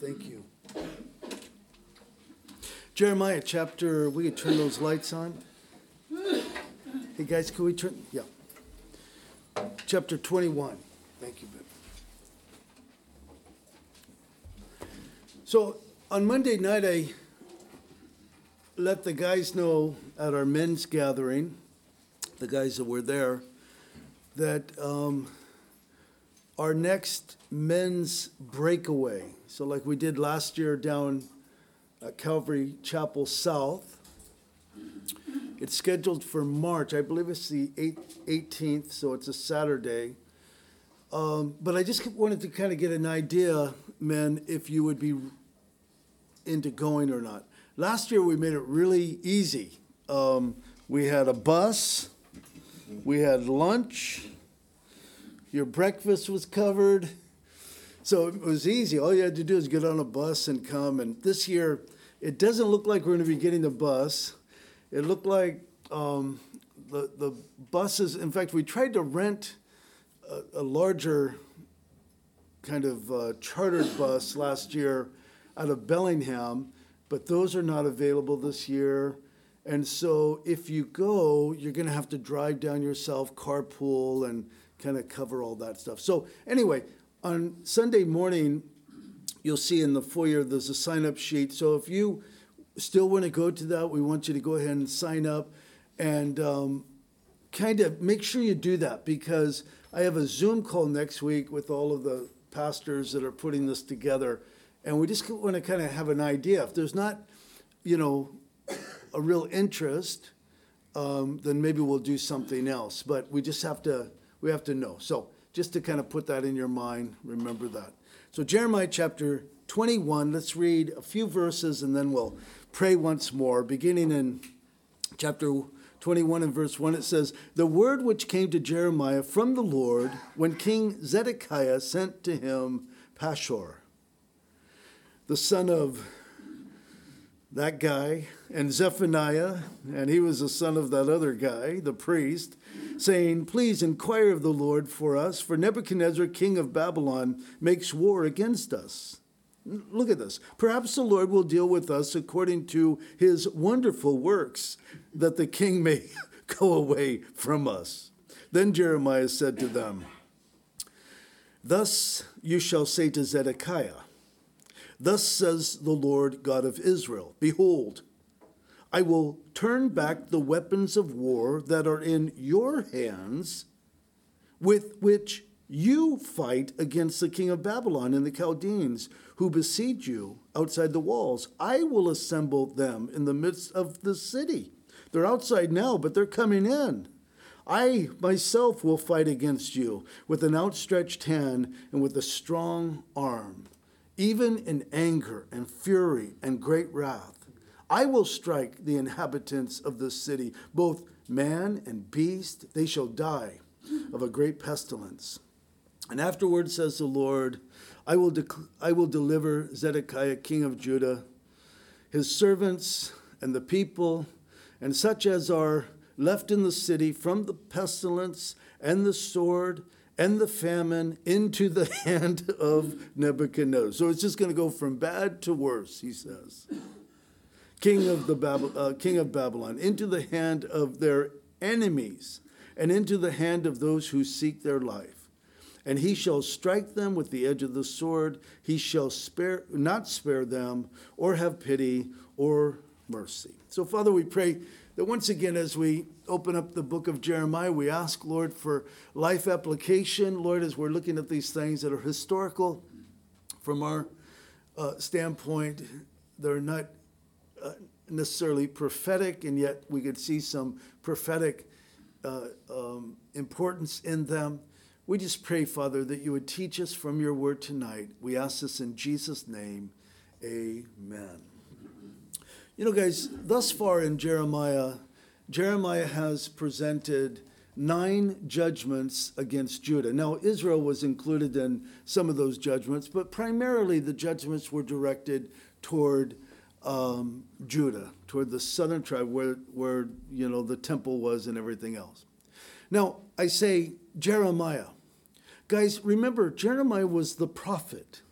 Thank you. Jeremiah chapter, we could turn those lights on. Hey guys, can we turn? Yeah. Chapter 21. Thank you, Ben. So on Monday night, I let the guys know at our men's gathering, the guys that were there, that um, our next men's breakaway, so like we did last year down at Calvary Chapel South, it's scheduled for March. I believe it's the 18th, so it's a Saturday. Um, but I just wanted to kind of get an idea, men, if you would be into going or not. Last year we made it really easy. Um, we had a bus, we had lunch, your breakfast was covered. So it was easy. All you had to do is get on a bus and come. And this year, it doesn't look like we're going to be getting the bus. It looked like um, the, the buses, in fact, we tried to rent a, a larger kind of uh, chartered bus last year out of Bellingham but those are not available this year. And so if you go, you're going to have to drive down yourself, carpool, and kind of cover all that stuff. So, anyway, on Sunday morning, you'll see in the foyer there's a sign up sheet. So, if you still want to go to that, we want you to go ahead and sign up and um, kind of make sure you do that because I have a Zoom call next week with all of the pastors that are putting this together and we just want to kind of have an idea. If there's not, you know, a real interest, um, then maybe we'll do something else. But we just have to we have to know. So just to kind of put that in your mind, remember that. So Jeremiah chapter 21. Let's read a few verses and then we'll pray once more. Beginning in chapter 21 and verse 1, it says, The word which came to Jeremiah from the Lord when King Zedekiah sent to him Pashur the son of that guy, and Zephaniah, and he was the son of that other guy, the priest, saying, Please inquire of the Lord for us, for Nebuchadnezzar, king of Babylon, makes war against us. Look at this. Perhaps the Lord will deal with us according to his wonderful works, that the king may go away from us. Then Jeremiah said to them, Thus you shall say to Zedekiah, Thus says the Lord God of Israel Behold, I will turn back the weapons of war that are in your hands, with which you fight against the king of Babylon and the Chaldeans who besiege you outside the walls. I will assemble them in the midst of the city. They're outside now, but they're coming in. I myself will fight against you with an outstretched hand and with a strong arm even in anger and fury and great wrath. I will strike the inhabitants of this city, both man and beast, they shall die of a great pestilence. And afterward, says the Lord, I will, I will deliver Zedekiah, king of Judah, his servants, and the people, and such as are left in the city from the pestilence and the sword and the famine into the hand of Nebuchadnezzar. So it's just going to go from bad to worse, he says. King of, the Bab- uh, king of Babylon, into the hand of their enemies, and into the hand of those who seek their life. And he shall strike them with the edge of the sword. He shall spare, not spare them, or have pity, or mercy. So, Father, we pray that once again, as we open up the book of Jeremiah, we ask, Lord, for life application. Lord, as we're looking at these things that are historical from our uh, standpoint, they're not uh, necessarily prophetic, and yet we could see some prophetic uh, um, importance in them. We just pray, Father, that you would teach us from your word tonight. We ask this in Jesus' name. Amen. You know, guys, thus far in Jeremiah, Jeremiah has presented nine judgments against Judah. Now, Israel was included in some of those judgments, but primarily the judgments were directed toward um, Judah, toward the southern tribe where, where you know the temple was and everything else. Now, I say Jeremiah. Guys, remember, Jeremiah was the prophet.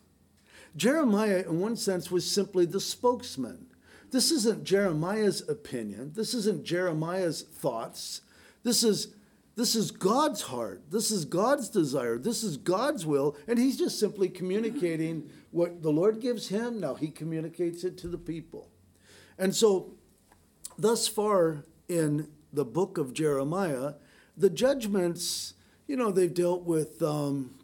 Jeremiah, in one sense, was simply the spokesman. This isn't Jeremiah's opinion. This isn't Jeremiah's thoughts. This is this is God's heart. This is God's desire. This is God's will. And he's just simply communicating what the Lord gives him. Now he communicates it to the people. And so, thus far in the book of Jeremiah, the judgments, you know, they've dealt with. Um,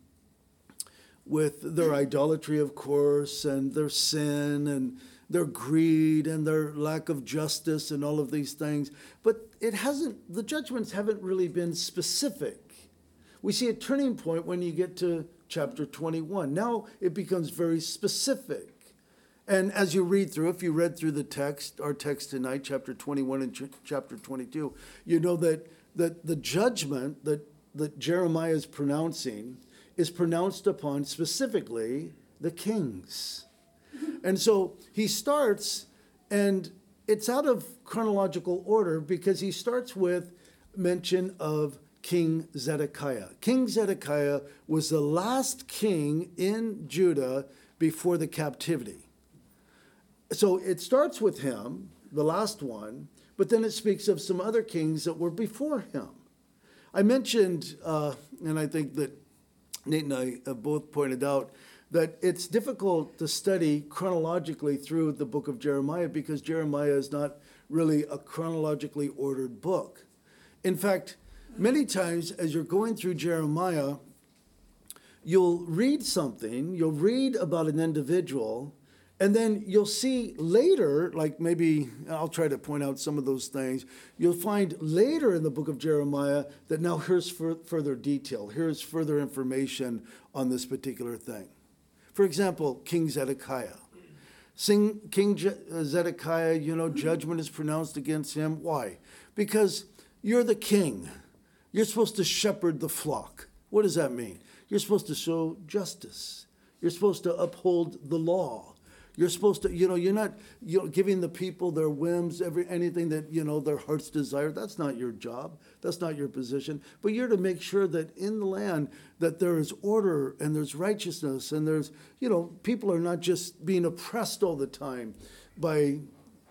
with their idolatry, of course, and their sin and their greed and their lack of justice and all of these things. But it hasn't, the judgments haven't really been specific. We see a turning point when you get to chapter 21. Now it becomes very specific. And as you read through, if you read through the text, our text tonight, chapter 21 and ch- chapter 22, you know that, that the judgment that, that Jeremiah is pronouncing is pronounced upon specifically the kings. And so he starts, and it's out of chronological order because he starts with mention of King Zedekiah. King Zedekiah was the last king in Judah before the captivity. So it starts with him, the last one, but then it speaks of some other kings that were before him. I mentioned, uh, and I think that Nate and I have both pointed out, that it's difficult to study chronologically through the book of Jeremiah because Jeremiah is not really a chronologically ordered book. In fact, many times as you're going through Jeremiah, you'll read something, you'll read about an individual, and then you'll see later, like maybe I'll try to point out some of those things, you'll find later in the book of Jeremiah that now here's further detail, here's further information on this particular thing. For example, King Zedekiah. King uh, Zedekiah, you know, judgment is pronounced against him. Why? Because you're the king. You're supposed to shepherd the flock. What does that mean? You're supposed to show justice. You're supposed to uphold the law. You're supposed to, you know, you're not you know, giving the people their whims, every anything that you know their hearts desire. That's not your job. That's not your position. But you're to make sure that in the land that there is order and there's righteousness and there's, you know, people are not just being oppressed all the time by,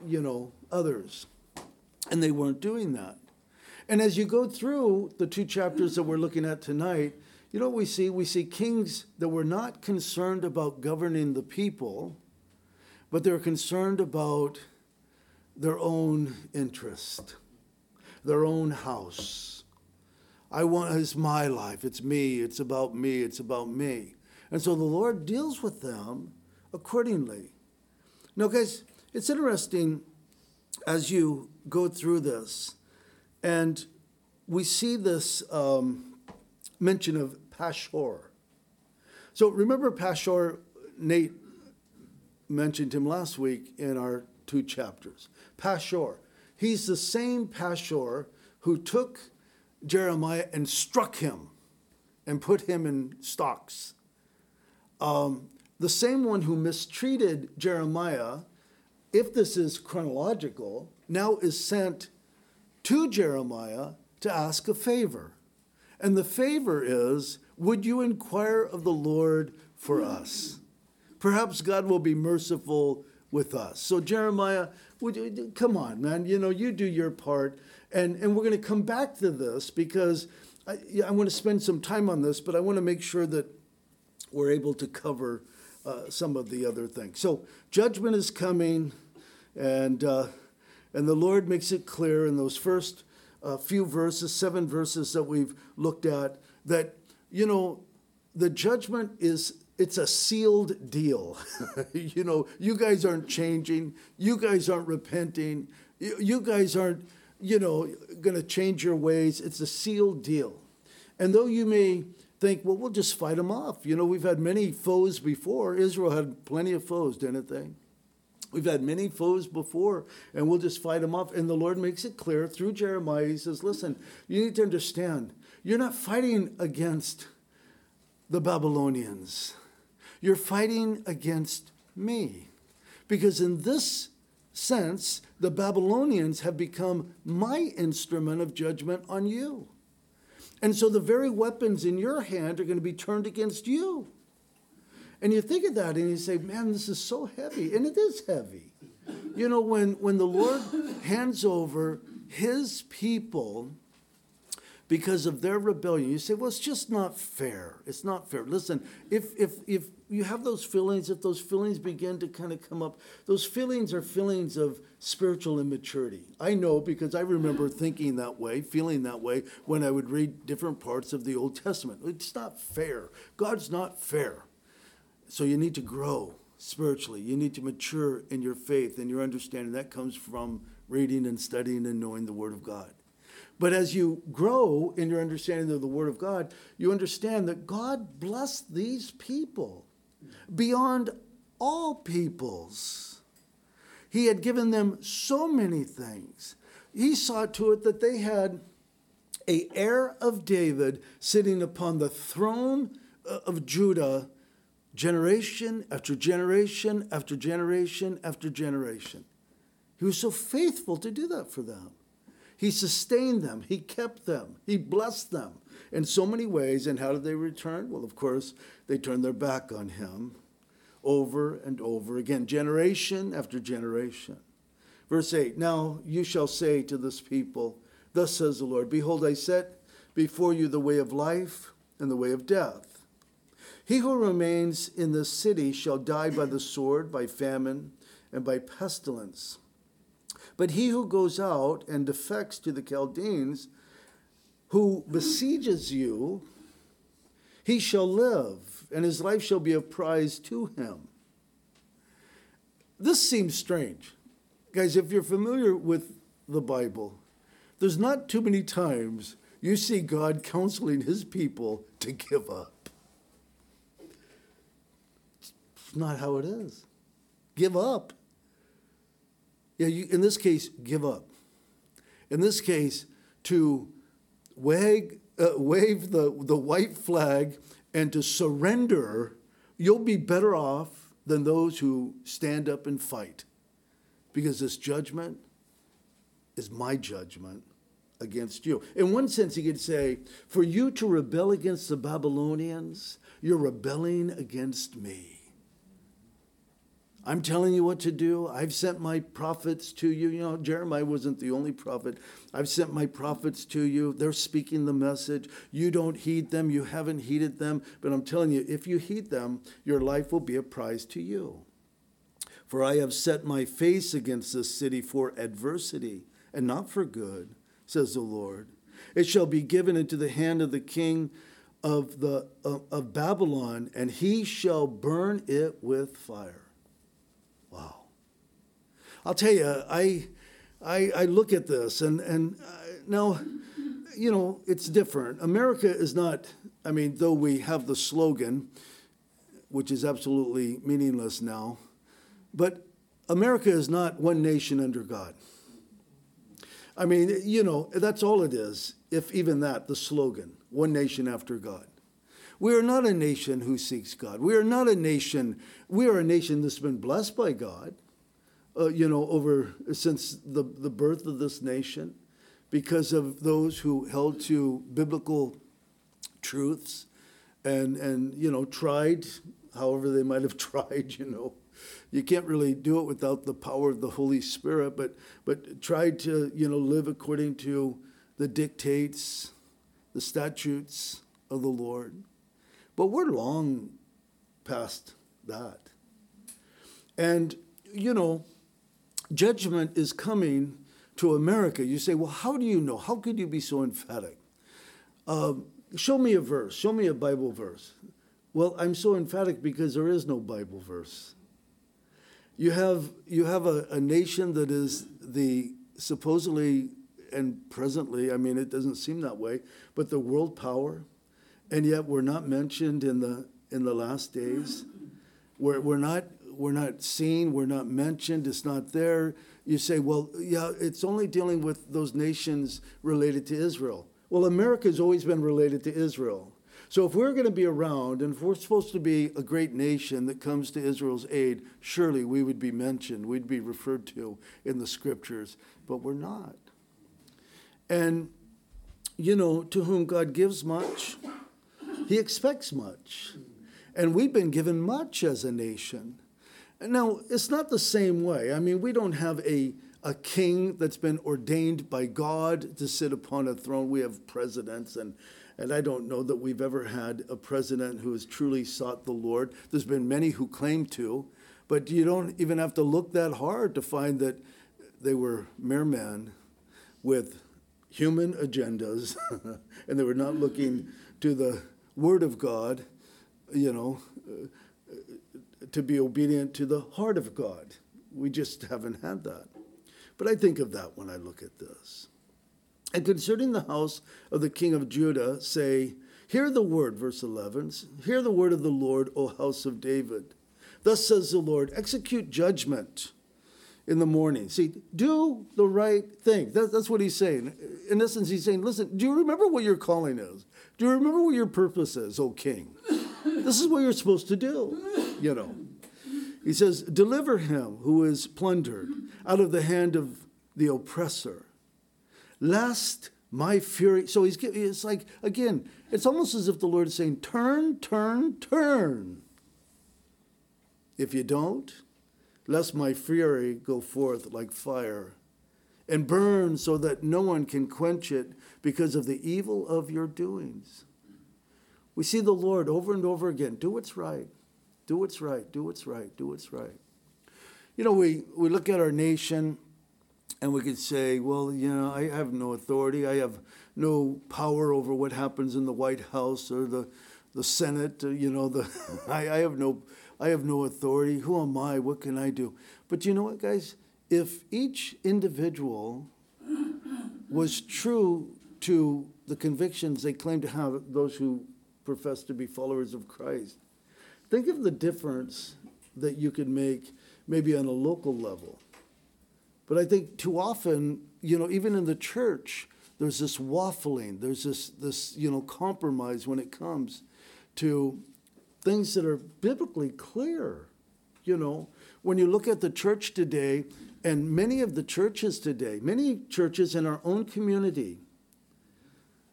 you know, others. And they weren't doing that. And as you go through the two chapters that we're looking at tonight, you know what we see? We see kings that were not concerned about governing the people but they're concerned about their own interest, their own house. I want it's my life, it's me, it's about me, it's about me. And so the Lord deals with them accordingly. Now, guys, it's interesting as you go through this, and we see this um, mention of Pashur. So remember Pashur, Nate mentioned him last week in our two chapters. Pashur. He's the same Pashur who took Jeremiah and struck him and put him in stocks. Um, the same one who mistreated Jeremiah, if this is chronological, now is sent to Jeremiah to ask a favor. And the favor is Would you inquire of the Lord for us? perhaps God will be merciful with us. So, Jeremiah, would you, come on, man, you know, you do your part. And, and we're going to come back to this because I, I want to spend some time on this, but I want to make sure that we're able to cover uh, some of the other things. So, judgment is coming, and, uh, and the Lord makes it clear in those first uh, few verses, seven verses that we've looked at, that, you know, the judgment is it's a sealed deal. you know, you guys aren't changing. You guys aren't repenting. You, you guys aren't, you know, going to change your ways. It's a sealed deal. And though you may think, well, we'll just fight them off. You know, we've had many foes before. Israel had plenty of foes, didn't they? We've had many foes before, and we'll just fight them off. And the Lord makes it clear through Jeremiah. He says, listen, you need to understand, you're not fighting against the Babylonians. You're fighting against me. Because in this sense, the Babylonians have become my instrument of judgment on you. And so the very weapons in your hand are going to be turned against you. And you think of that and you say, man, this is so heavy. And it is heavy. You know, when, when the Lord hands over his people because of their rebellion. You say, well, it's just not fair. It's not fair. Listen, if, if, if you have those feelings, if those feelings begin to kind of come up, those feelings are feelings of spiritual immaturity. I know because I remember thinking that way, feeling that way when I would read different parts of the Old Testament. It's not fair. God's not fair. So you need to grow spiritually. You need to mature in your faith and your understanding. That comes from reading and studying and knowing the Word of God. But as you grow in your understanding of the Word of God, you understand that God blessed these people beyond all peoples. He had given them so many things. He saw to it that they had a heir of David sitting upon the throne uh, of Judah generation after generation after generation after generation. He was so faithful to do that for them. He sustained them, He kept them, He blessed them in so many ways. And how did they return? Well, of course, they turned their back on Him over and over again, generation after generation. Verse 8 Now you shall say to this people, Thus says the Lord, Behold, I set before you the way of life and the way of death. He who remains in the city shall die by the sword, by famine, and by pestilence. But he who goes out and defects to the Chaldeans, who besieges you, he shall live, and his life shall be a prize to him. This seems strange. Guys, if you're familiar with the Bible, there's not too many times you see God counseling his people to give up. It's not how it is. Give up. Yeah, you, in this case, give up. In this case, to wag, uh, wave the, the white flag and to surrender, you'll be better off than those who stand up and fight. Because this judgment is my judgment against you. In one sense, you could say, for you to rebel against the Babylonians, you're rebelling against me. I'm telling you what to do. I've sent my prophets to you. You know, Jeremiah wasn't the only prophet. I've sent my prophets to you. They're speaking the message. You don't heed them. You haven't heeded them. But I'm telling you, if you heed them, your life will be a prize to you. For I have set my face against this city for adversity and not for good, says the Lord. It shall be given into the hand of the king of, the, of, of Babylon, and he shall burn it with fire. I'll tell you, I, I, I look at this and, and uh, now, you know, it's different. America is not, I mean, though we have the slogan, which is absolutely meaningless now, but America is not one nation under God. I mean, you know, that's all it is, if even that, the slogan, one nation after God. We are not a nation who seeks God. We are not a nation, we are a nation that's been blessed by God, uh, you know, over since the, the birth of this nation because of those who held to biblical truths and, and you know, tried, however they might have tried, you know. You can't really do it without the power of the Holy Spirit, but, but tried to, you know, live according to the dictates, the statutes of the Lord. But we're long past that. And, you know, judgment is coming to America. You say, well, how do you know? How could you be so emphatic? Uh, show me a verse. Show me a Bible verse. Well, I'm so emphatic because there is no Bible verse. You have, you have a, a nation that is the supposedly and presently, I mean, it doesn't seem that way, but the world power and yet we're not mentioned in the in the last days. We're, we're not we're not seen, we're not mentioned, it's not there. You say, well, yeah, it's only dealing with those nations related to Israel. Well, America has always been related to Israel. So if we're going to be around and if we're supposed to be a great nation that comes to Israel's aid, surely we would be mentioned, we'd be referred to in the scriptures, but we're not. And, you know, to whom God gives much, he expects much. And we've been given much as a nation. Now, it's not the same way. I mean, we don't have a, a king that's been ordained by God to sit upon a throne. We have presidents, and, and I don't know that we've ever had a president who has truly sought the Lord. There's been many who claim to, but you don't even have to look that hard to find that they were mere men with human agendas, and they were not looking to the Word of God, you know, to be obedient to the heart of God. We just haven't had that. But I think of that when I look at this. And concerning the house of the king of Judah, say, Hear the word, verse 11. Hear the word of the Lord, O house of David. Thus says the Lord, execute judgment in the morning. See, do the right thing. That, that's what he's saying. In essence, he's saying, listen, do you remember what your calling is? Do you remember what your purpose is, O king? This is what you're supposed to do, you know. He says, deliver him who is plundered out of the hand of the oppressor, lest my fury. So he's it's like, again, it's almost as if the Lord is saying, turn, turn, turn. If you don't, lest my fury go forth like fire and burn so that no one can quench it because of the evil of your doings. We see the Lord over and over again do what's right, do what's right, do what's right, do what's right. You know, we, we look at our nation and we could say, well, you know, I have no authority, I have no power over what happens in the White House or the, the Senate, uh, you know, the, I, I have no I have no authority. Who am I? What can I do? But you know what, guys? If each individual was true to the convictions they claim to have, those who profess to be followers of Christ, think of the difference that you could make maybe on a local level. But I think too often, you know, even in the church, there's this waffling, there's this, this you know, compromise when it comes to things that are biblically clear. You know, when you look at the church today, and many of the churches today, many churches in our own community,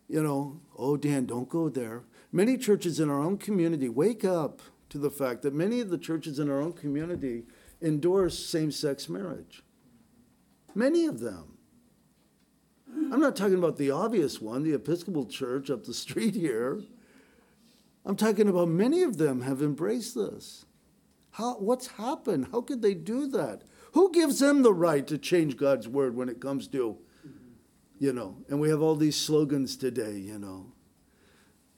you know, oh, Dan, don't go there. Many churches in our own community wake up to the fact that many of the churches in our own community endorse same sex marriage. Many of them. I'm not talking about the obvious one, the Episcopal Church up the street here. I'm talking about many of them have embraced this. How, what's happened? How could they do that? Who gives them the right to change God's word when it comes to, you know? And we have all these slogans today, you know.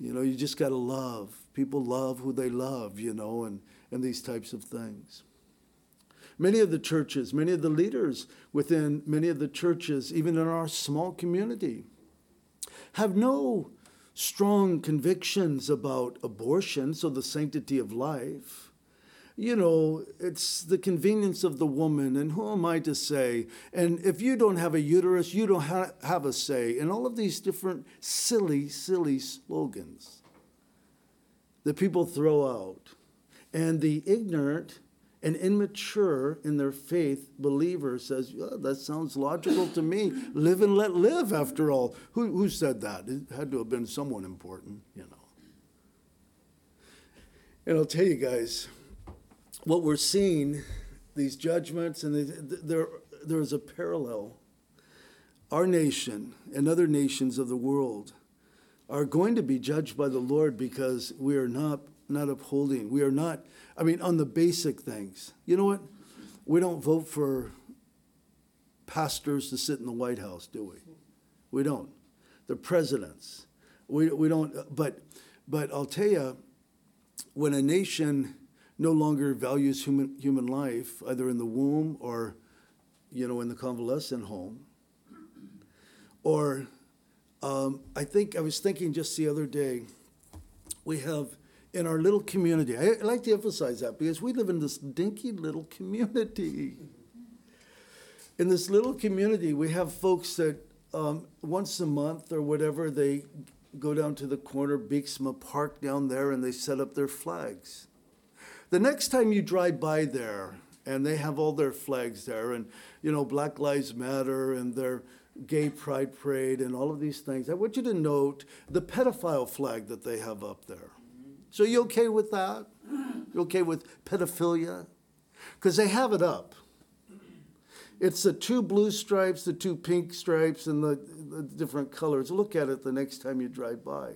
You know, you just got to love. People love who they love, you know, and, and these types of things. Many of the churches, many of the leaders within many of the churches, even in our small community, have no strong convictions about abortion, so the sanctity of life. You know, it's the convenience of the woman, and who am I to say? And if you don't have a uterus, you don't ha- have a say. And all of these different silly, silly slogans that people throw out. And the ignorant and immature in their faith believer says, yeah, that sounds logical to me. live and let live, after all. Who, who said that? It had to have been someone important, you know. And I'll tell you guys, what we're seeing, these judgments, and there, there is a parallel. Our nation and other nations of the world are going to be judged by the Lord because we are not, not upholding, we are not I mean, on the basic things. You know what? We don't vote for pastors to sit in the White House, do we? We don't. The presidents. We, we don't. But, but I'll tell you, when a nation no longer values human, human life, either in the womb or, you know, in the convalescent home, or um, I think I was thinking just the other day, we have in our little community. I, I like to emphasize that because we live in this dinky little community. In this little community, we have folks that um, once a month or whatever, they go down to the corner, Beeksma Park down there, and they set up their flags. The next time you drive by there, and they have all their flags there, and you know, Black Lives Matter and their gay pride parade and all of these things. I want you to note the pedophile flag that they have up there. So you okay with that? You okay with pedophilia? Because they have it up. It's the two blue stripes, the two pink stripes, and the, the different colors. Look at it the next time you drive by.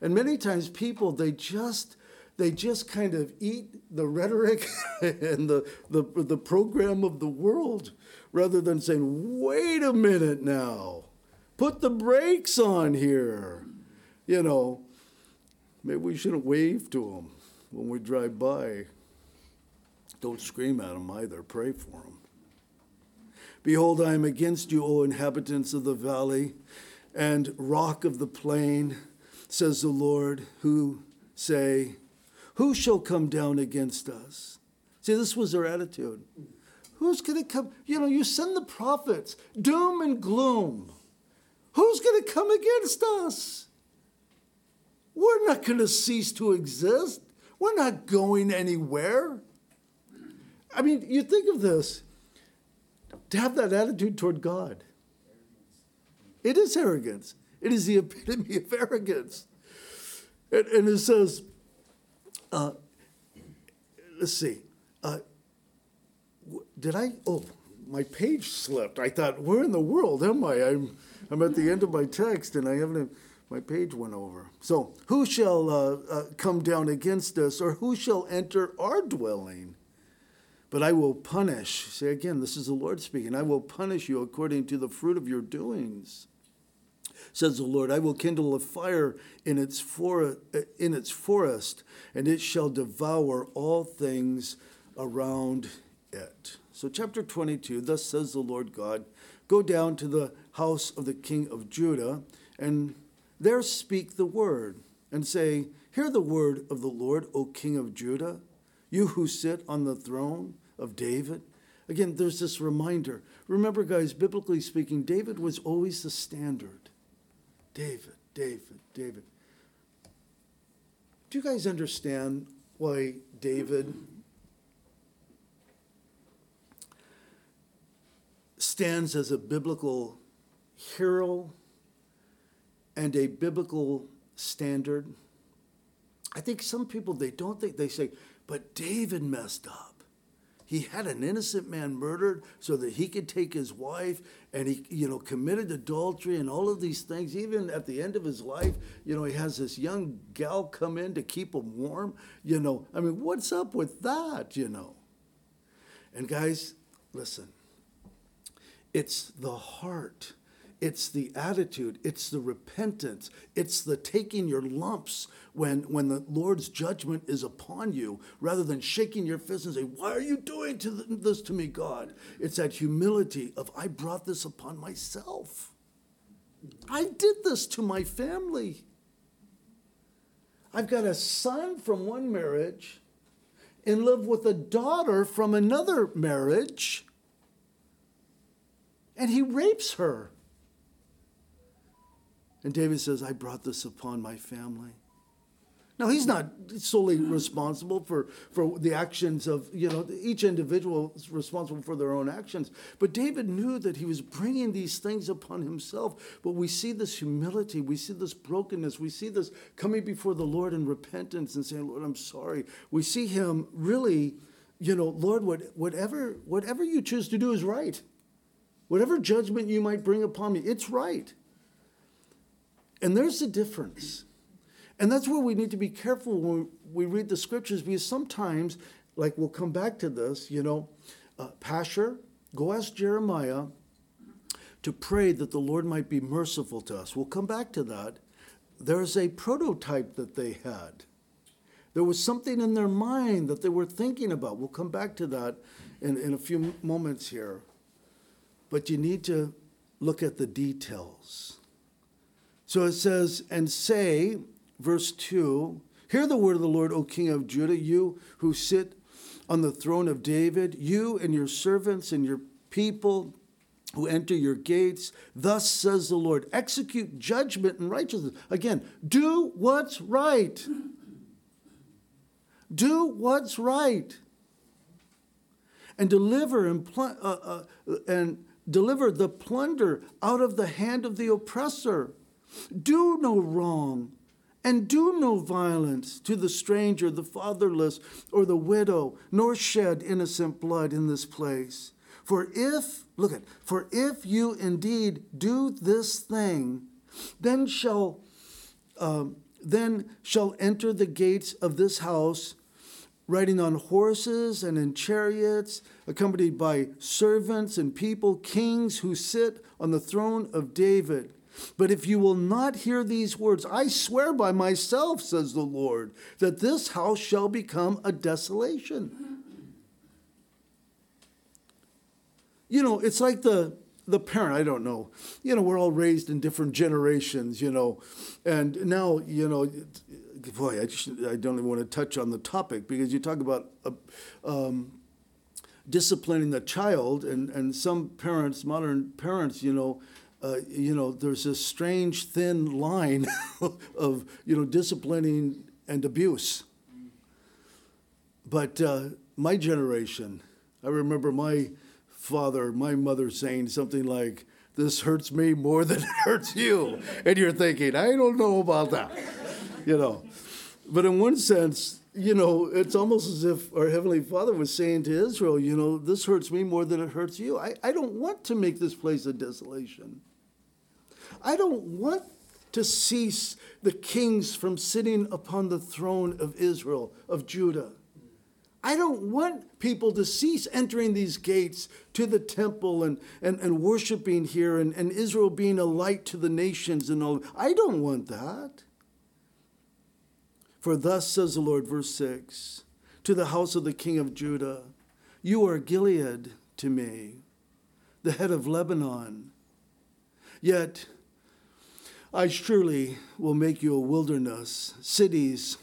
And many times people, they just they just kind of eat the rhetoric and the, the, the program of the world rather than saying, wait a minute now, put the brakes on here. You know, maybe we shouldn't wave to them when we drive by. Don't scream at them either, pray for them. Behold, I am against you, O inhabitants of the valley and rock of the plain, says the Lord, who say, Who shall come down against us? See, this was their attitude. Who's going to come? You know, you send the prophets, doom and gloom. Who's going to come against us? We're not going to cease to exist. We're not going anywhere. I mean, you think of this to have that attitude toward God. It is arrogance. It is the epitome of arrogance. And, and it says, uh, let's see, uh, did I? Oh, my page slipped. I thought, where in the world am I? I'm, I'm at the end of my text and I haven't, my page went over. So, who shall uh, uh, come down against us or who shall enter our dwelling? But I will punish, say again, this is the Lord speaking, I will punish you according to the fruit of your doings. Says the Lord, I will kindle a fire in its, for, in its forest, and it shall devour all things around it. So, chapter 22, thus says the Lord God, Go down to the house of the king of Judah, and there speak the word, and say, Hear the word of the Lord, O king of Judah you who sit on the throne of David. Again, there's this reminder. Remember, guys, biblically speaking, David was always the standard. David, David, David. Do you guys understand why David stands as a biblical hero and a biblical standard? I think some people they don't think they say, but David messed up. He had an innocent man murdered so that he could take his wife and he, you know, committed adultery and all of these things. Even at the end of his life, you know, he has this young gal come in to keep him warm. You know, I mean, what's up with that, you know? And guys, listen, it's the heart it's the attitude, it's the repentance, it's the taking your lumps when, when the Lord's judgment is upon you, rather than shaking your fist and say, Why are you doing to this to me, God? It's that humility of, I brought this upon myself. I did this to my family. I've got a son from one marriage and live with a daughter from another marriage, and he rapes her. And David says, I brought this upon my family. Now, he's not solely responsible for, for the actions of, you know, each individual is responsible for their own actions. But David knew that he was bringing these things upon himself. But we see this humility, we see this brokenness, we see this coming before the Lord in repentance and saying, Lord, I'm sorry. We see him really, you know, Lord, what, whatever, whatever you choose to do is right. Whatever judgment you might bring upon me, it's right. And there's a difference. And that's where we need to be careful when we read the scriptures because sometimes, like we'll come back to this, you know, uh, Pashur, go ask Jeremiah to pray that the Lord might be merciful to us. We'll come back to that. There's a prototype that they had. There was something in their mind that they were thinking about. We'll come back to that in, in a few moments here. But you need to look at the details. So it says, and say, verse 2 Hear the word of the Lord, O King of Judah, you who sit on the throne of David, you and your servants and your people who enter your gates. Thus says the Lord execute judgment and righteousness. Again, do what's right. Do what's right. And deliver and, pl- uh, uh, and deliver the plunder out of the hand of the oppressor do no wrong And do no violence to the stranger, the fatherless, or the widow, nor shed innocent blood in this place. For if, look at, for if you indeed do this thing, then shall, um, then shall enter the gates of this house riding on horses and in chariots, accompanied by servants and people, kings who sit on the throne of David. But if you will not hear these words, I swear by myself, says the Lord, that this house shall become a desolation. You know, it's like the the parent, I don't know. You know, we're all raised in different generations, you know. And now, you know, boy, I, just, I don't even want to touch on the topic because you talk about uh, um, disciplining the child, and, and some parents, modern parents, you know, uh, you know, there's a strange thin line of, you know, disciplining and abuse. But uh, my generation, I remember my father, my mother saying something like, This hurts me more than it hurts you. And you're thinking, I don't know about that. You know. But in one sense, you know, it's almost as if our Heavenly Father was saying to Israel, you know, this hurts me more than it hurts you. I, I don't want to make this place a desolation. I don't want to cease the kings from sitting upon the throne of Israel, of Judah. I don't want people to cease entering these gates to the temple and, and, and worshiping here and, and Israel being a light to the nations and all. I don't want that. For thus says the Lord, verse 6 to the house of the king of Judah, You are Gilead to me, the head of Lebanon. Yet I surely will make you a wilderness, cities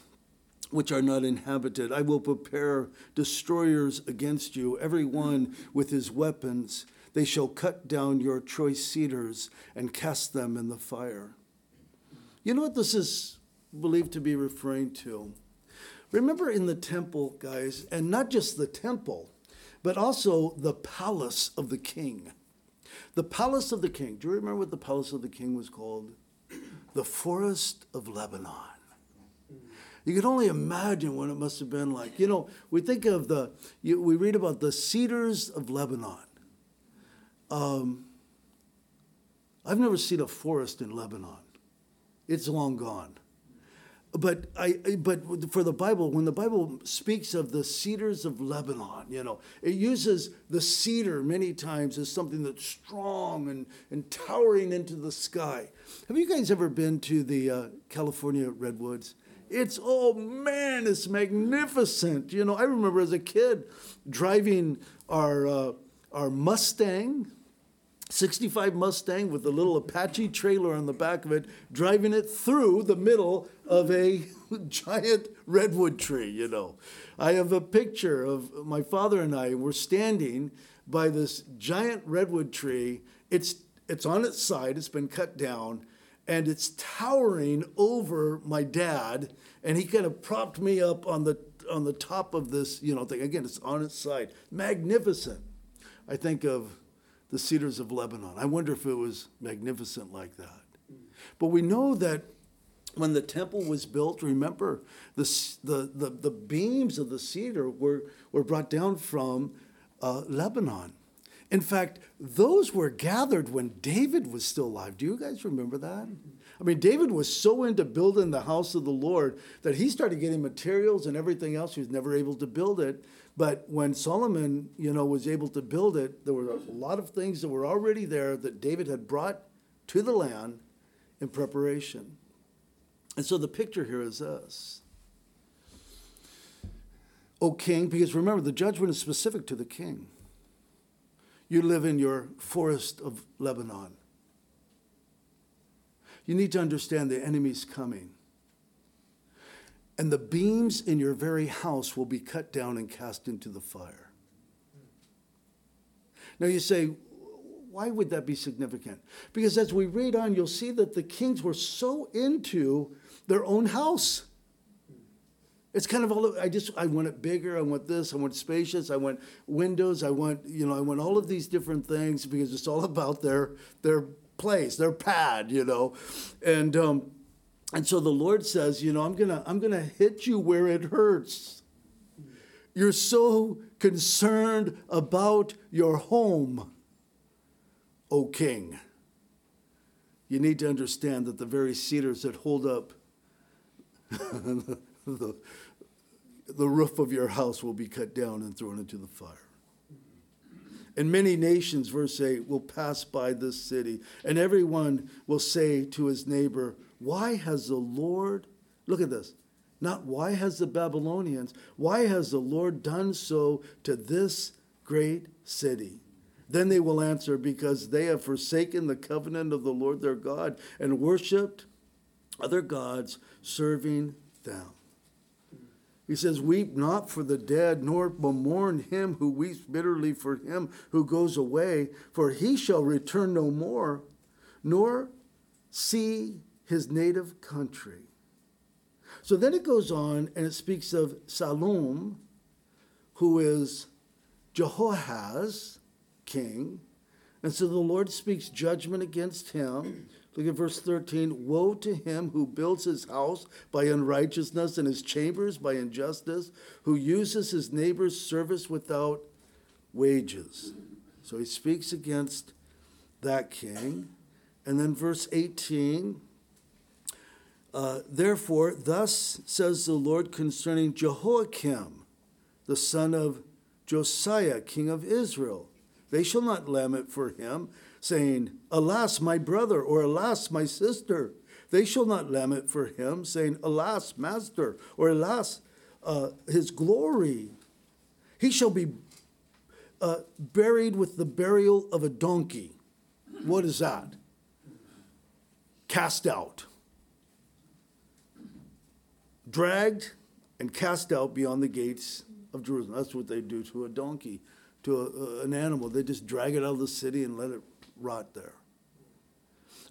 which are not inhabited. I will prepare destroyers against you, every one with his weapons. They shall cut down your choice cedars and cast them in the fire. You know what this is believed to be referring to. Remember in the temple, guys, and not just the temple, but also the palace of the king. The palace of the king. Do you remember what the palace of the king was called? The forest of Lebanon. You can only imagine what it must have been like. You know, we think of the, you, we read about the cedars of Lebanon. Um, I've never seen a forest in Lebanon, it's long gone. But I, but for the Bible, when the Bible speaks of the cedars of Lebanon, you know, it uses the cedar many times as something that's strong and, and towering into the sky. Have you guys ever been to the uh, California redwoods? It's oh man, it's magnificent. You know, I remember as a kid driving our uh, our Mustang 65 Mustang with a little Apache trailer on the back of it, driving it through the middle of a giant redwood tree, you know. I have a picture of my father and I, we're standing by this giant redwood tree. It's, it's on its side, it's been cut down, and it's towering over my dad, and he kind of propped me up on the, on the top of this, you know, thing. Again, it's on its side. Magnificent. I think of the cedars of Lebanon. I wonder if it was magnificent like that. But we know that when the temple was built, remember, the, the, the, the beams of the cedar were, were brought down from uh, Lebanon. In fact, those were gathered when David was still alive. Do you guys remember that? I mean, David was so into building the house of the Lord that he started getting materials and everything else. He was never able to build it but when Solomon, you know, was able to build it, there were a lot of things that were already there that David had brought to the land in preparation. And so the picture here is this. O king, because remember, the judgment is specific to the king. You live in your forest of Lebanon. You need to understand the enemy's coming and the beams in your very house will be cut down and cast into the fire. Now you say, why would that be significant? Because as we read on, you'll see that the kings were so into their own house. It's kind of all, I just, I want it bigger, I want this, I want spacious, I want windows, I want, you know, I want all of these different things because it's all about their, their place, their pad, you know. And, um, And so the Lord says, you know, I'm going to I'm going to hit you where it hurts. You're so concerned about your home, O king. You need to understand that the very cedars that hold up the, the roof of your house will be cut down and thrown into the fire. And many nations, verse 8, will pass by this city, and everyone will say to his neighbor, Why has the Lord, look at this, not why has the Babylonians, why has the Lord done so to this great city? Then they will answer, Because they have forsaken the covenant of the Lord their God and worshiped other gods, serving them. He says, Weep not for the dead, nor bemourn him who weeps bitterly for him who goes away, for he shall return no more, nor see his native country. So then it goes on and it speaks of Shallum, who is Jehoahaz, king. And so the Lord speaks judgment against him. Look at verse 13. Woe to him who builds his house by unrighteousness and his chambers by injustice, who uses his neighbor's service without wages. So he speaks against that king. And then verse 18. Uh, Therefore, thus says the Lord concerning Jehoiakim, the son of Josiah, king of Israel. They shall not lament for him, saying, Alas, my brother, or Alas, my sister. They shall not lament for him, saying, Alas, master, or Alas, uh, his glory. He shall be uh, buried with the burial of a donkey. What is that? Cast out. Dragged and cast out beyond the gates of Jerusalem. That's what they do to a donkey, to a, an animal. They just drag it out of the city and let it rot there.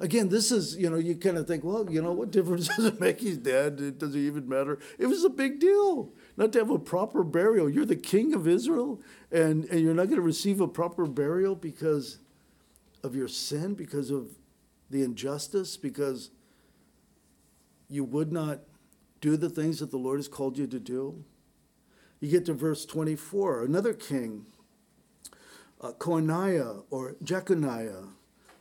Again, this is, you know, you kind of think, well, you know, what difference does it make? He's dead. It doesn't even matter. It was a big deal not to have a proper burial. You're the king of Israel, and, and you're not going to receive a proper burial because of your sin, because of the injustice, because you would not do the things that the Lord has called you to do. You get to verse 24, another king, uh, or Jeconiah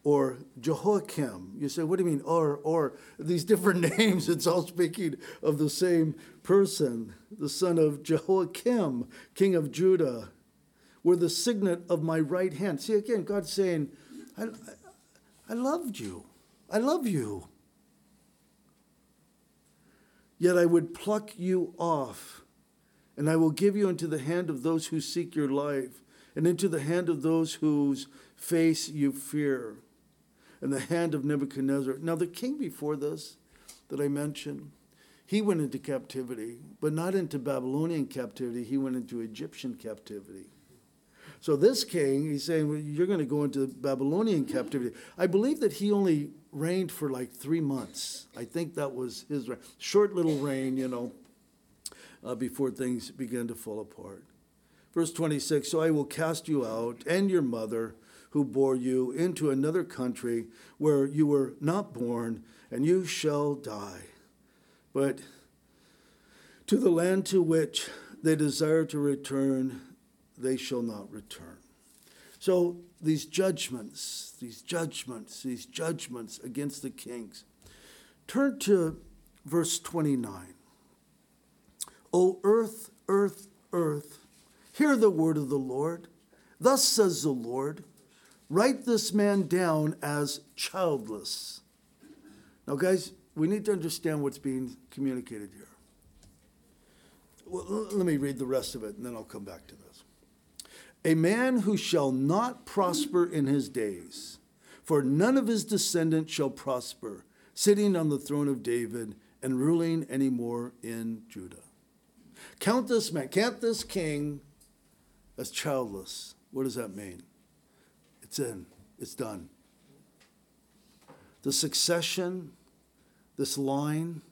or Jehoiakim. You say, what do you mean, or, or? These different names, it's all speaking of the same person, the son of Jehoiakim, king of Judah, were the signet of my right hand. See, again, God's saying, I, I, I loved you. I love you. Yet I would pluck you off, and I will give you into the hand of those who seek your life, and into the hand of those whose face you fear, and the hand of Nebuchadnezzar. Now, the king before this that I mentioned, he went into captivity, but not into Babylonian captivity, he went into Egyptian captivity. So this king, he's saying, well, you're going to go into Babylonian captivity. I believe that he only reigned for like three months. I think that was his. Short little reign, you know, uh, before things began to fall apart. Verse 26 So I will cast you out and your mother who bore you into another country where you were not born, and you shall die. But to the land to which they desire to return, they shall not return. So these judgments, these judgments, these judgments against the kings. Turn to verse 29. O earth, earth, earth, hear the word of the Lord. Thus says the Lord Write this man down as childless. Now, guys, we need to understand what's being communicated here. Well, let me read the rest of it and then I'll come back to this. A man who shall not prosper in his days, for none of his descendants shall prosper, sitting on the throne of David and ruling anymore in Judah. Count this man, count this king as childless. What does that mean? It's in, it's done. The succession, this line,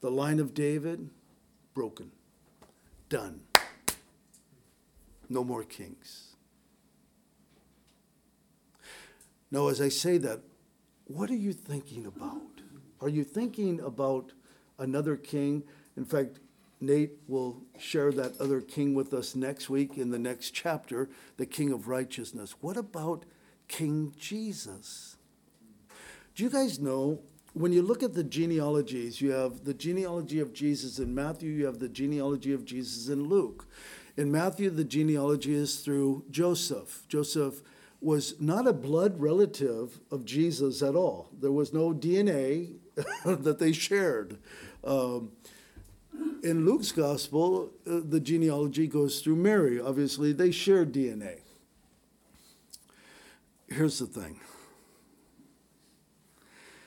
the line of David, broken, done. No more kings. Now, as I say that, what are you thinking about? Are you thinking about another king? In fact, Nate will share that other king with us next week in the next chapter, the king of righteousness. What about King Jesus? Do you guys know when you look at the genealogies, you have the genealogy of Jesus in Matthew, you have the genealogy of Jesus in Luke. In Matthew, the genealogy is through Joseph. Joseph was not a blood relative of Jesus at all. There was no DNA that they shared. Um, in Luke's gospel, uh, the genealogy goes through Mary. Obviously, they shared DNA. Here's the thing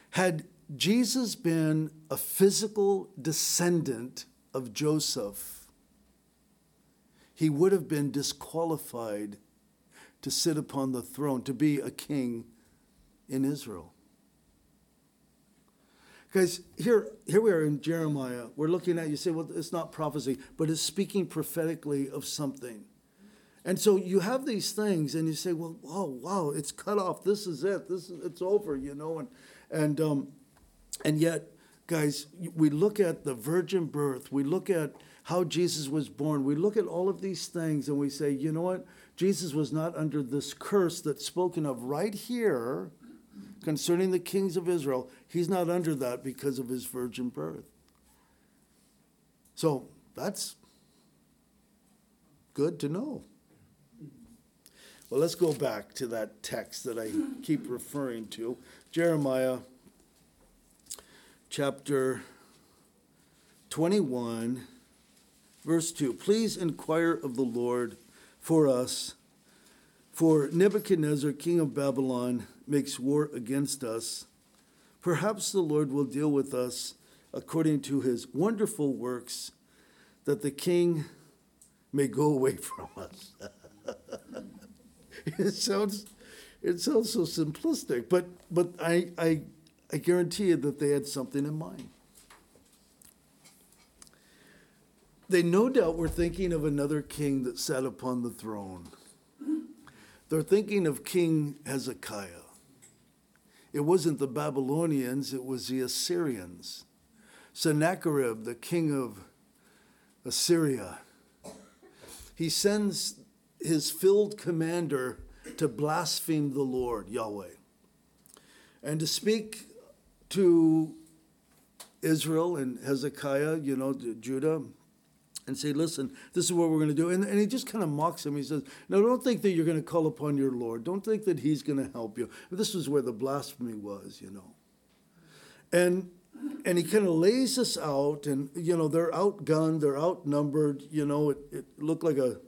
had Jesus been a physical descendant of Joseph, he would have been disqualified to sit upon the throne, to be a king in Israel. Guys, here, here we are in Jeremiah. We're looking at, you say, well, it's not prophecy, but it's speaking prophetically of something. And so you have these things, and you say, well, wow, wow, it's cut off. This is it. This is, it's over, you know. And, and, um, and yet, guys, we look at the virgin birth. We look at how Jesus was born. We look at all of these things, and we say, you know what? Jesus was not under this curse that's spoken of right here concerning the kings of Israel, he's not under that because of his virgin birth. So that's good to know. Well, let's go back to that text that I keep referring to Jeremiah chapter 21, verse 2. Please inquire of the Lord for us, for Nebuchadnezzar, king of Babylon, makes war against us, perhaps the Lord will deal with us according to his wonderful works, that the king may go away from us. it sounds it sounds so simplistic, but but I, I I guarantee you that they had something in mind. They no doubt were thinking of another king that sat upon the throne. They're thinking of King Hezekiah. It wasn't the Babylonians, it was the Assyrians. Sennacherib, the king of Assyria, he sends his filled commander to blaspheme the Lord, Yahweh, and to speak to Israel and Hezekiah, you know, Judah, and say, listen, this is what we're going to do. And, and he just kind of mocks him. He says, no, don't think that you're going to call upon your Lord. Don't think that he's going to help you. This is where the blasphemy was, you know. And and he kind of lays this out, and you know they're outgunned, they're outnumbered. You know, it, it looked like a,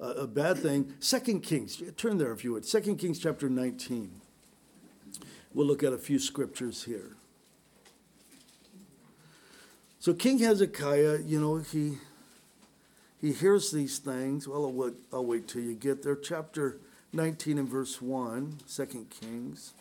a, a bad thing. Second Kings, turn there if you would. Second Kings chapter 19. We'll look at a few scriptures here. So King Hezekiah, you know, he he hears these things. Well, I'll wait, I'll wait till you get there. Chapter 19 and verse 1, 2 Kings.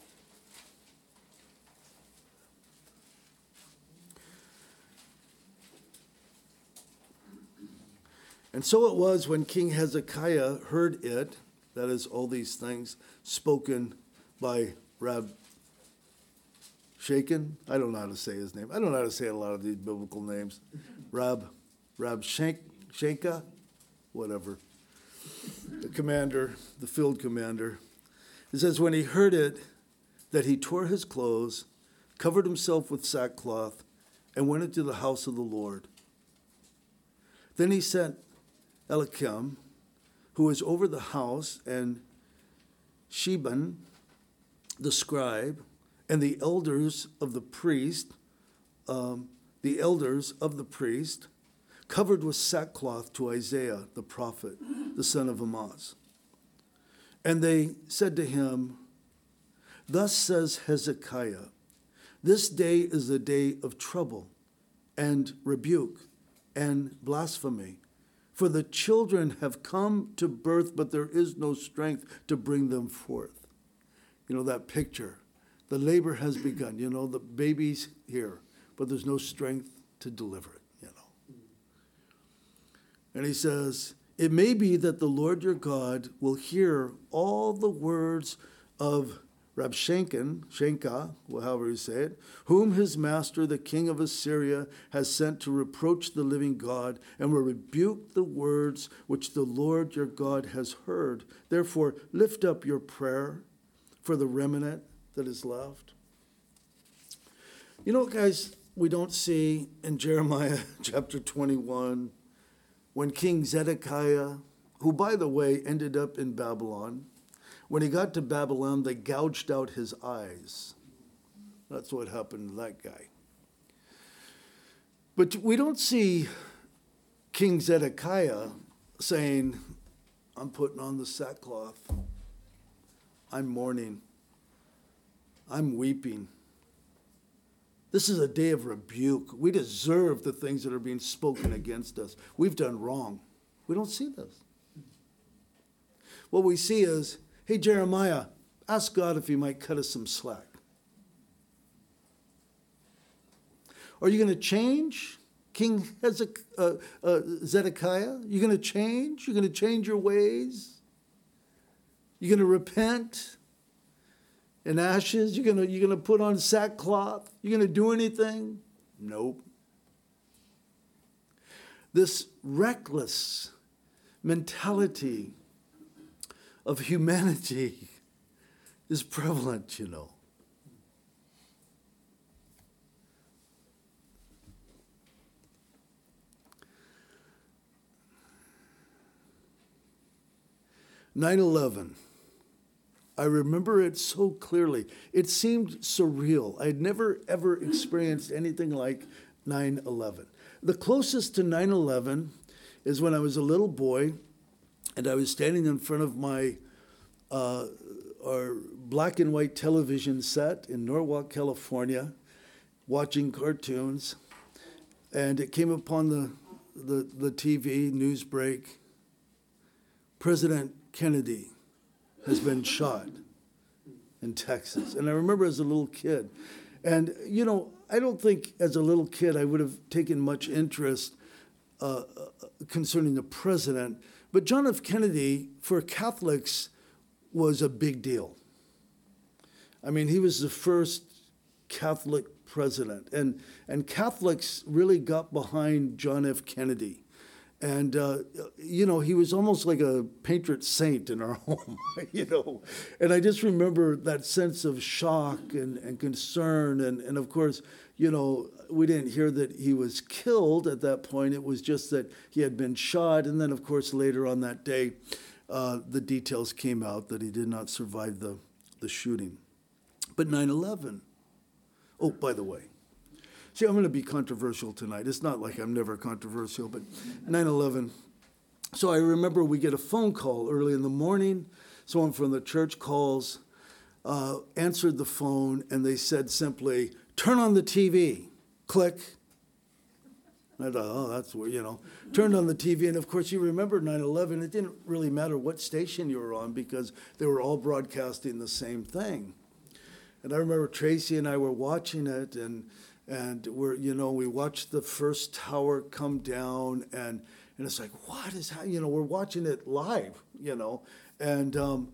And so it was when King Hezekiah heard it, that is, all these things spoken by Rab Shaken. I don't know how to say his name. I don't know how to say a lot of these biblical names. Rab, Rab Shank, Shenka, whatever, the commander, the field commander. It says, when he heard it, that he tore his clothes, covered himself with sackcloth, and went into the house of the Lord. Then he sent Eliakim, who was over the house, and Sheban, the scribe, and the elders of the priest, um, the elders of the priest, covered with sackcloth to Isaiah the prophet, the son of Amoz. And they said to him, Thus says Hezekiah, this day is a day of trouble and rebuke and blasphemy. For the children have come to birth, but there is no strength to bring them forth. You know, that picture. The labor has begun. You know, the baby's here, but there's no strength to deliver it. And he says, It may be that the Lord your God will hear all the words of Rabshenkin, Shenka, however you say it, whom his master, the king of Assyria, has sent to reproach the living God and will rebuke the words which the Lord your God has heard. Therefore, lift up your prayer for the remnant that is left. You know, guys, we don't see in Jeremiah chapter 21 when King Zedekiah, who, by the way, ended up in Babylon, when he got to Babylon, they gouged out his eyes. That's what happened to that guy. But we don't see King Zedekiah saying, I'm putting on the sackcloth. I'm mourning. I'm weeping. This is a day of rebuke. We deserve the things that are being spoken against us. We've done wrong. We don't see this. What we see is hey, Jeremiah, ask God if he might cut us some slack. Are you going to change, King Hezekiah, uh, uh, Zedekiah? You're going to change? You're going to change your ways? You're going to repent? In ashes? You're gonna you're gonna put on sackcloth? You're gonna do anything? Nope. This reckless mentality of humanity is prevalent, you know. Nine eleven. I remember it so clearly. It seemed surreal. I'd never, ever experienced anything like 9 11. The closest to 9 11 is when I was a little boy and I was standing in front of my uh, our black and white television set in Norwalk, California, watching cartoons. And it came upon the, the, the TV news break President Kennedy has been shot in Texas. And I remember as a little kid. And, you know, I don't think as a little kid I would have taken much interest uh, uh, concerning the president. But John F. Kennedy, for Catholics, was a big deal. I mean, he was the first Catholic president. And, and Catholics really got behind John F. Kennedy and uh, you know he was almost like a patron saint in our home you know? And i just remember that sense of shock and, and concern. And, and of course you know we didn't hear that he was killed at that point. It was just that he had been shot. And then of course later on that day uh, the details came out that he did not survive the, the shooting. But 9-11 oh by the way See, I'm going to be controversial tonight. It's not like I'm never controversial, but 9 11. So I remember we get a phone call early in the morning. Someone from the church calls, uh, answered the phone, and they said simply, Turn on the TV. Click. I thought, oh, that's where, you know, turned on the TV. And of course, you remember 9 11. It didn't really matter what station you were on because they were all broadcasting the same thing. And I remember Tracy and I were watching it, and and we're you know we watched the first tower come down and and it's like what is that you know we're watching it live you know and um,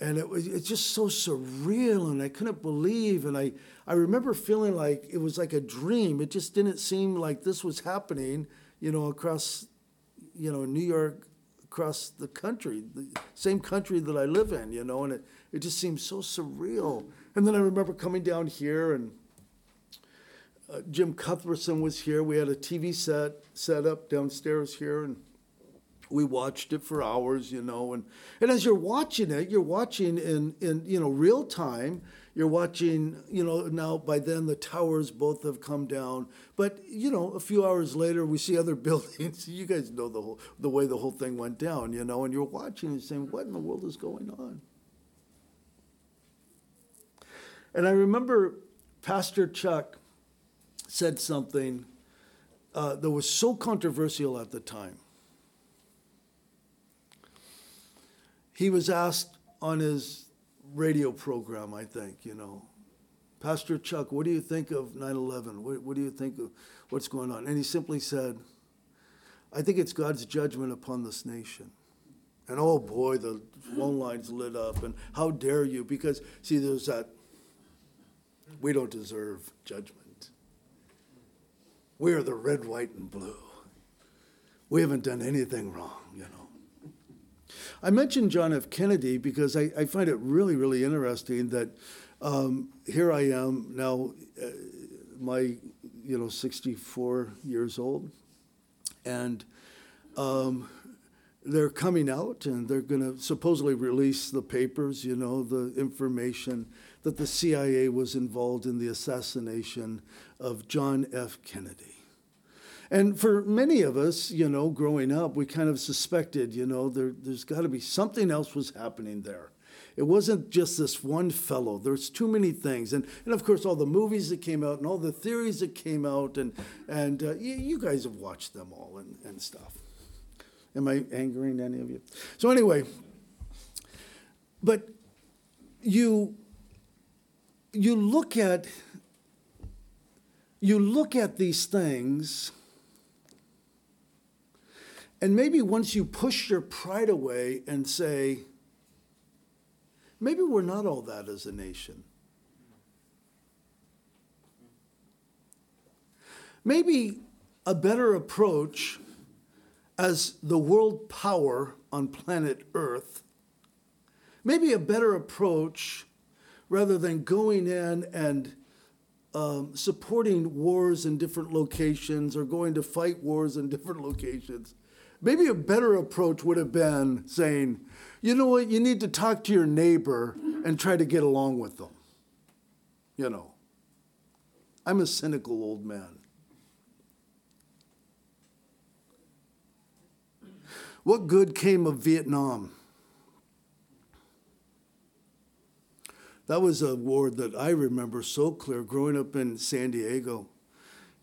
and it was it's just so surreal and I couldn't believe and I I remember feeling like it was like a dream. It just didn't seem like this was happening you know across you know New York across the country the same country that I live in you know and it it just seemed so surreal. And then I remember coming down here and uh, Jim Cuthbertson was here. We had a TV set set up downstairs here, and we watched it for hours, you know. And, and as you're watching it, you're watching in, in you know real time. You're watching, you know, now by then the towers both have come down. But you know, a few hours later, we see other buildings. You guys know the whole the way the whole thing went down, you know. And you're watching and saying, "What in the world is going on?" And I remember Pastor Chuck said something uh, that was so controversial at the time. He was asked on his radio program, I think, you know, Pastor Chuck, what do you think of 9 11? What, what do you think of what's going on? And he simply said, I think it's God's judgment upon this nation. And oh boy, the phone lines lit up. And how dare you? Because, see, there's that we don't deserve judgment. We are the red, white, and blue. We haven't done anything wrong, you know. I mentioned John F. Kennedy because I, I find it really, really interesting that um, here I am now, uh, my, you know, 64 years old, and um, they're coming out and they're going to supposedly release the papers, you know, the information that the CIA was involved in the assassination of John F. Kennedy. And for many of us, you know, growing up, we kind of suspected, you know, there, there's got to be something else was happening there. It wasn't just this one fellow. There's too many things. And, and of course, all the movies that came out and all the theories that came out, and, and uh, you, you, guys have watched them all and, and stuff. Am I angering any of you? So, anyway, but you you look at you look at these things and maybe once you push your pride away and say maybe we're not all that as a nation. Maybe a better approach as the world power on planet earth maybe a better approach rather than going in and um, supporting wars in different locations or going to fight wars in different locations. Maybe a better approach would have been saying, you know what, you need to talk to your neighbor and try to get along with them. You know, I'm a cynical old man. What good came of Vietnam? That was a war that I remember so clear growing up in San Diego.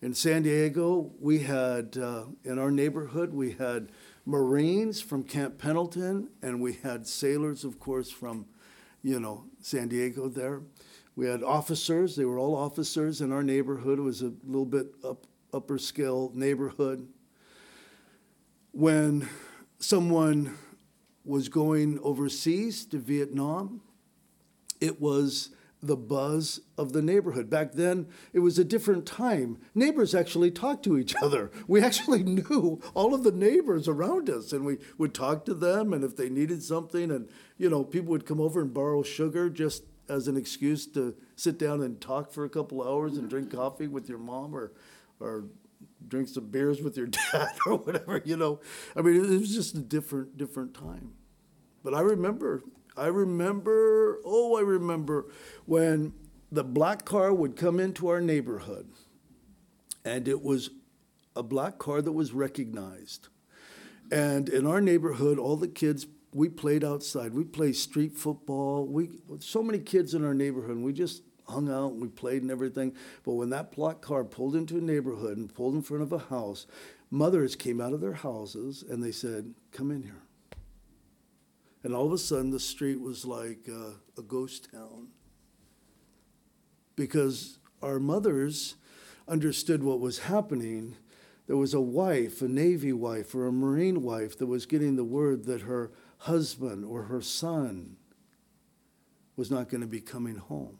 In San Diego, we had, uh, in our neighborhood, we had Marines from Camp Pendleton, and we had sailors, of course, from, you know, San Diego there. We had officers, they were all officers in our neighborhood. It was a little bit up, upper scale neighborhood. When someone was going overseas to Vietnam, it was the buzz of the neighborhood. Back then, it was a different time. Neighbors actually talked to each other. We actually knew all of the neighbors around us, and we would talk to them. And if they needed something, and you know, people would come over and borrow sugar just as an excuse to sit down and talk for a couple hours and drink coffee with your mom, or or drink some beers with your dad, or whatever. You know, I mean, it was just a different different time. But I remember I remember, oh, I remember when the black car would come into our neighborhood, and it was a black car that was recognized. And in our neighborhood, all the kids, we played outside. We played street football. We so many kids in our neighborhood, we just hung out and we played and everything. But when that black car pulled into a neighborhood and pulled in front of a house, mothers came out of their houses and they said, Come in here. And all of a sudden, the street was like uh, a ghost town. Because our mothers understood what was happening. There was a wife, a Navy wife or a Marine wife, that was getting the word that her husband or her son was not going to be coming home.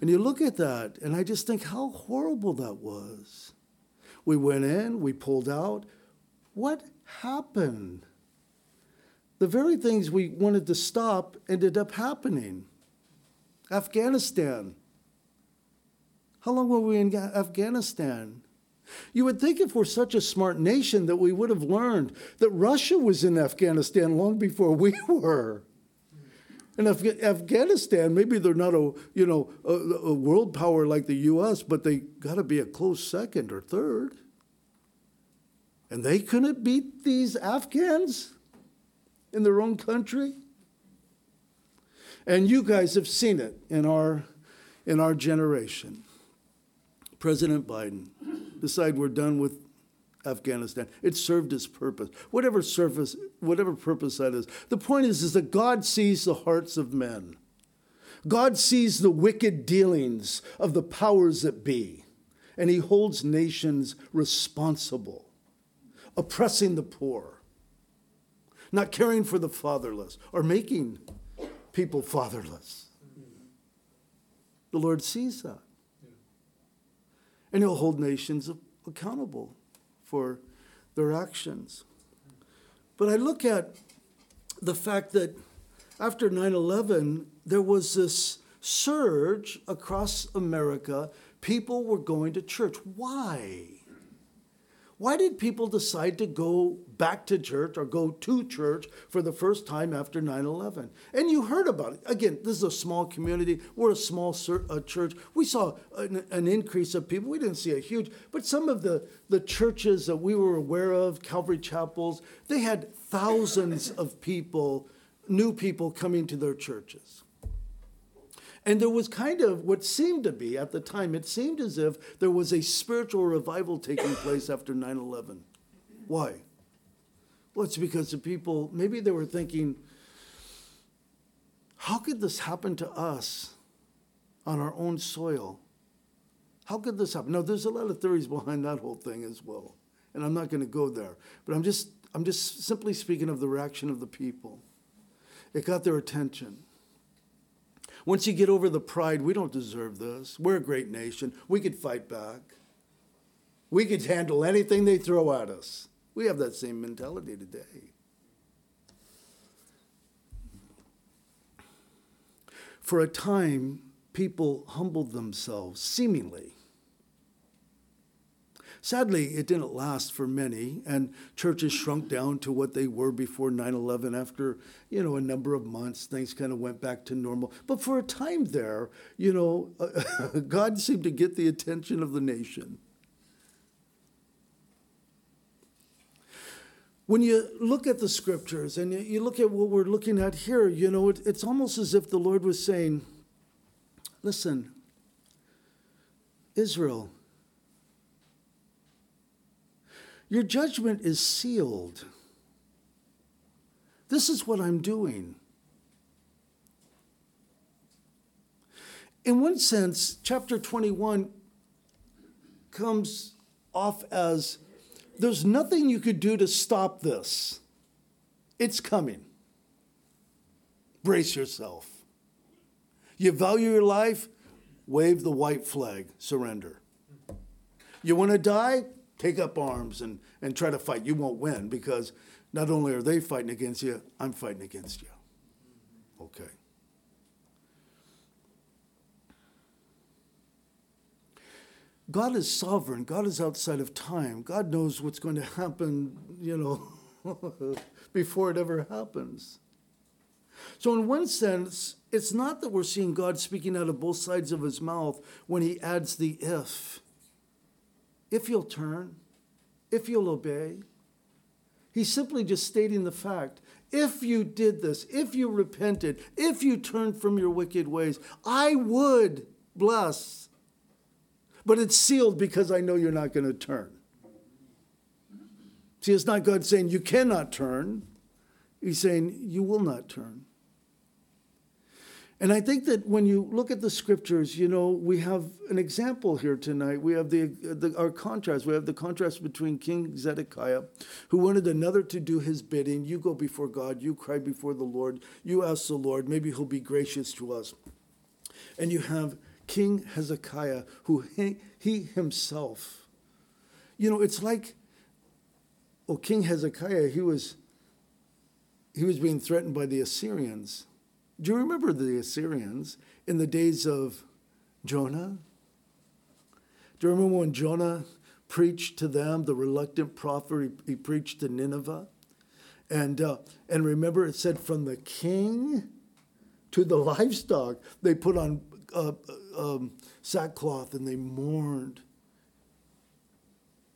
And you look at that, and I just think how horrible that was. We went in, we pulled out. What happened? The very things we wanted to stop ended up happening. Afghanistan. How long were we in Afghanistan? You would think if we're such a smart nation that we would have learned that Russia was in Afghanistan long before we were. And Af- Afghanistan, maybe they're not a you know a, a world power like the U.S., but they got to be a close second or third. And they couldn't beat these Afghans in their own country? And you guys have seen it in our, in our generation. President Biden decide we're done with Afghanistan. It served its purpose, whatever surface, whatever purpose that is. The point is, is that God sees the hearts of men. God sees the wicked dealings of the powers that be, and He holds nations responsible, oppressing the poor, not caring for the fatherless, or making people fatherless. The Lord sees that. And He'll hold nations accountable for their actions. But I look at the fact that after 9 11, there was this surge across America. People were going to church. Why? Why did people decide to go back to church or go to church for the first time after 9 11? And you heard about it. Again, this is a small community. We're a small church. We saw an, an, increase of people. We didn't see a huge, but some of the, the churches that we were aware of, Calvary Chapels, they had thousands of people, new people coming to their churches. And there was kind of what seemed to be at the time, it seemed as if there was a spiritual revival taking place after 9 11. Why? Well, it's because the people, maybe they were thinking, how could this happen to us on our own soil? How could this happen? Now, there's a lot of theories behind that whole thing as well, and I'm not going to go there. But I'm just, I'm just simply speaking of the reaction of the people. It got their attention. Once you get over the pride, we don't deserve this. We're a great nation. We could fight back. We could handle anything they throw at us. We have that same mentality today. For a time, people humbled themselves, seemingly, Sadly, it didn't last for many, and churches shrunk down to what they were before 9 11. After, you know, a number of months, things kind of went back to normal. But for a time there, you know, God seemed to get the attention of the nation. When you look at the scriptures and you look at what we're looking at here, you know, it, it's almost as if the Lord was saying, Listen, Israel, Your judgment is sealed. This is what I'm doing. In one sense, chapter 21 comes off as there's nothing you could do to stop this. It's coming. Brace yourself. You value your life, wave the white flag, surrender. You want to die? take up arms and, and try to fight. You won't win because not only are they fighting against you, I'm fighting against you. Okay. God is sovereign. God is outside of time. God knows what's going to happen, you know, before it ever happens. So, in one sense, it's not that we're seeing God speaking out of both sides of his mouth when he adds the if if you'll turn, if you'll obey. He's simply just stating the fact. If you did this, if you repented, if you turned from your wicked ways, I would bless. But it's sealed because I know you're not going to turn. See, it's not God saying you cannot turn, He's saying you will not turn. And I think that when you look at the scriptures, you know, we have an example here tonight. We have the, the, our contrast. We have the contrast between King Zedekiah, who wanted another to do his bidding. You go before God, you cry before the Lord, you ask the Lord, maybe he'll be gracious to us. And you have King Hezekiah, who he, he himself, you know, it's like, oh, King Hezekiah, he was, he was being threatened by the Assyrians do you remember the Assyrians in the days of Jonah? Do you remember when Jonah preached to them, the reluctant prophet, he, he preached to Nineveh? And, uh, and remember, it said from the king to the livestock, they put on uh, uh um, sackcloth and they mourned.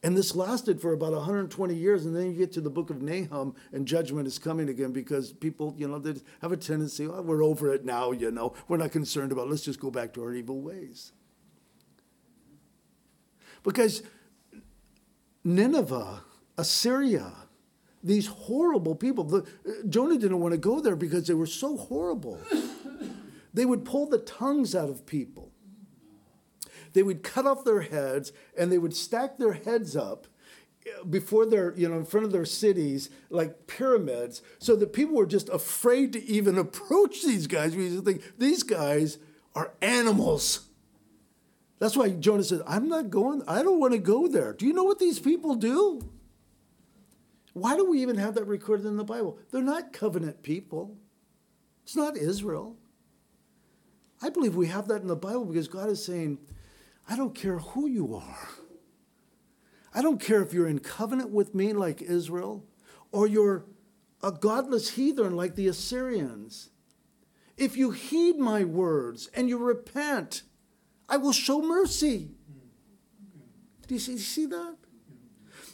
And this lasted for about 120 years, and then you get to the book of Nahum, and judgment is coming again because people, you know, they have a tendency, oh, we're over it now, you know, we're not concerned about it. let's just go back to our evil ways. Because Nineveh, Assyria, these horrible people, the, Jonah didn't want to go there because they were so horrible. They would pull the tongues out of people they would cut off their heads and they would stack their heads up before their, you know, in front of their cities, like pyramids, so that people were just afraid to even approach these guys because they think these guys are animals. That's why Jonah said, I'm not going, I don't want to go there. Do you know what these people do? Why do we even have that recorded in the Bible? They're not covenant people. It's not Israel. I believe we have that in the Bible because God is saying, I don't care who you are. I don't care if you're in covenant with me like Israel or you're a godless heathen like the Assyrians. If you heed my words and you repent, I will show mercy. Do you see, see that?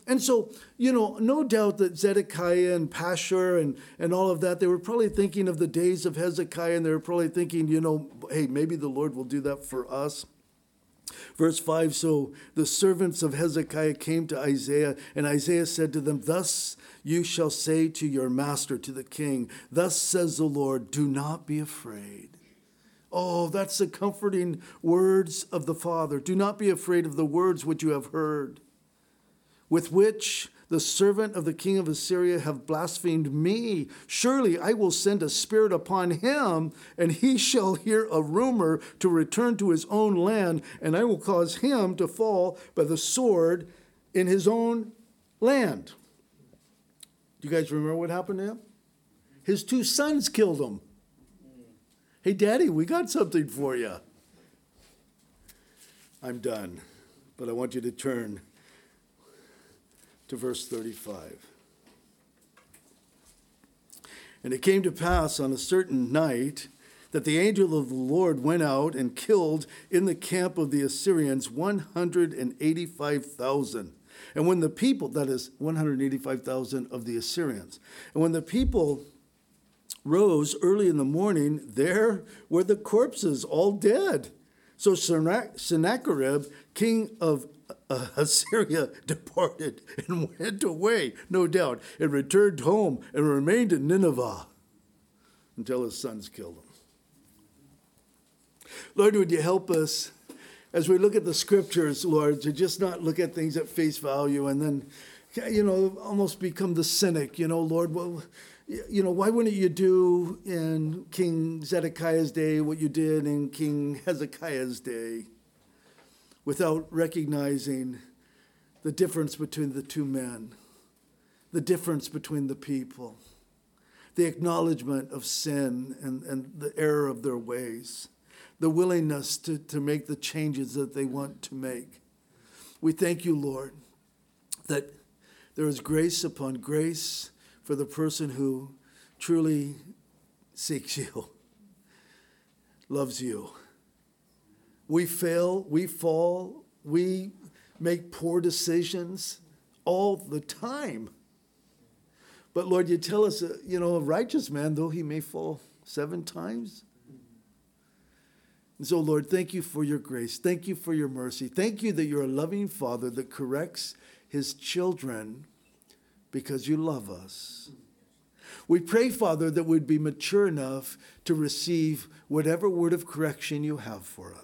And so, you know, no doubt that Zedekiah and Pashur and, and all of that, they were probably thinking of the days of Hezekiah and they were probably thinking, you know, hey, maybe the Lord will do that for us. Verse 5 So the servants of Hezekiah came to Isaiah, and Isaiah said to them, Thus you shall say to your master, to the king, Thus says the Lord, do not be afraid. Oh, that's the comforting words of the Father. Do not be afraid of the words which you have heard, with which the servant of the king of Assyria have blasphemed me. Surely I will send a spirit upon him, and he shall hear a rumor to return to his own land, and I will cause him to fall by the sword in his own land. Do you guys remember what happened to him? His two sons killed him. Hey, Daddy, we got something for you. I'm done, but I want you to turn to verse 35. And it came to pass on a certain night that the angel of the Lord went out and killed in the camp of the Assyrians 185,000. And when the people, that is 185,000 of the Assyrians, and when the people rose early in the morning, there were the corpses, all dead. So Sennacherib, king of uh, Assyria, departed and went away, no doubt, and returned home and remained in Nineveh until his sons killed him. Lord, would you help us as we look at the scriptures, Lord, to just not look at things at face value and then, you know, almost become the cynic, you know, Lord, well, you know, why wouldn't you do in King Zedekiah's day what you did in King Hezekiah's day without recognizing the difference between the two men, the difference between the people, the acknowledgement of sin and, and the error of their ways, the willingness to, to make the changes that they want to make. We thank you, Lord, that there is grace upon grace for the person who truly seeks you, loves you. We fail, we fall, we make poor decisions all the time. But Lord, you tell us, uh, you know, a righteous man, though he may fall seven times. And so, Lord, thank you for your grace. Thank you for your mercy. Thank you that you're a loving father that corrects his children because you love us. We pray, Father, that we'd be mature enough to receive whatever word of correction you have for us.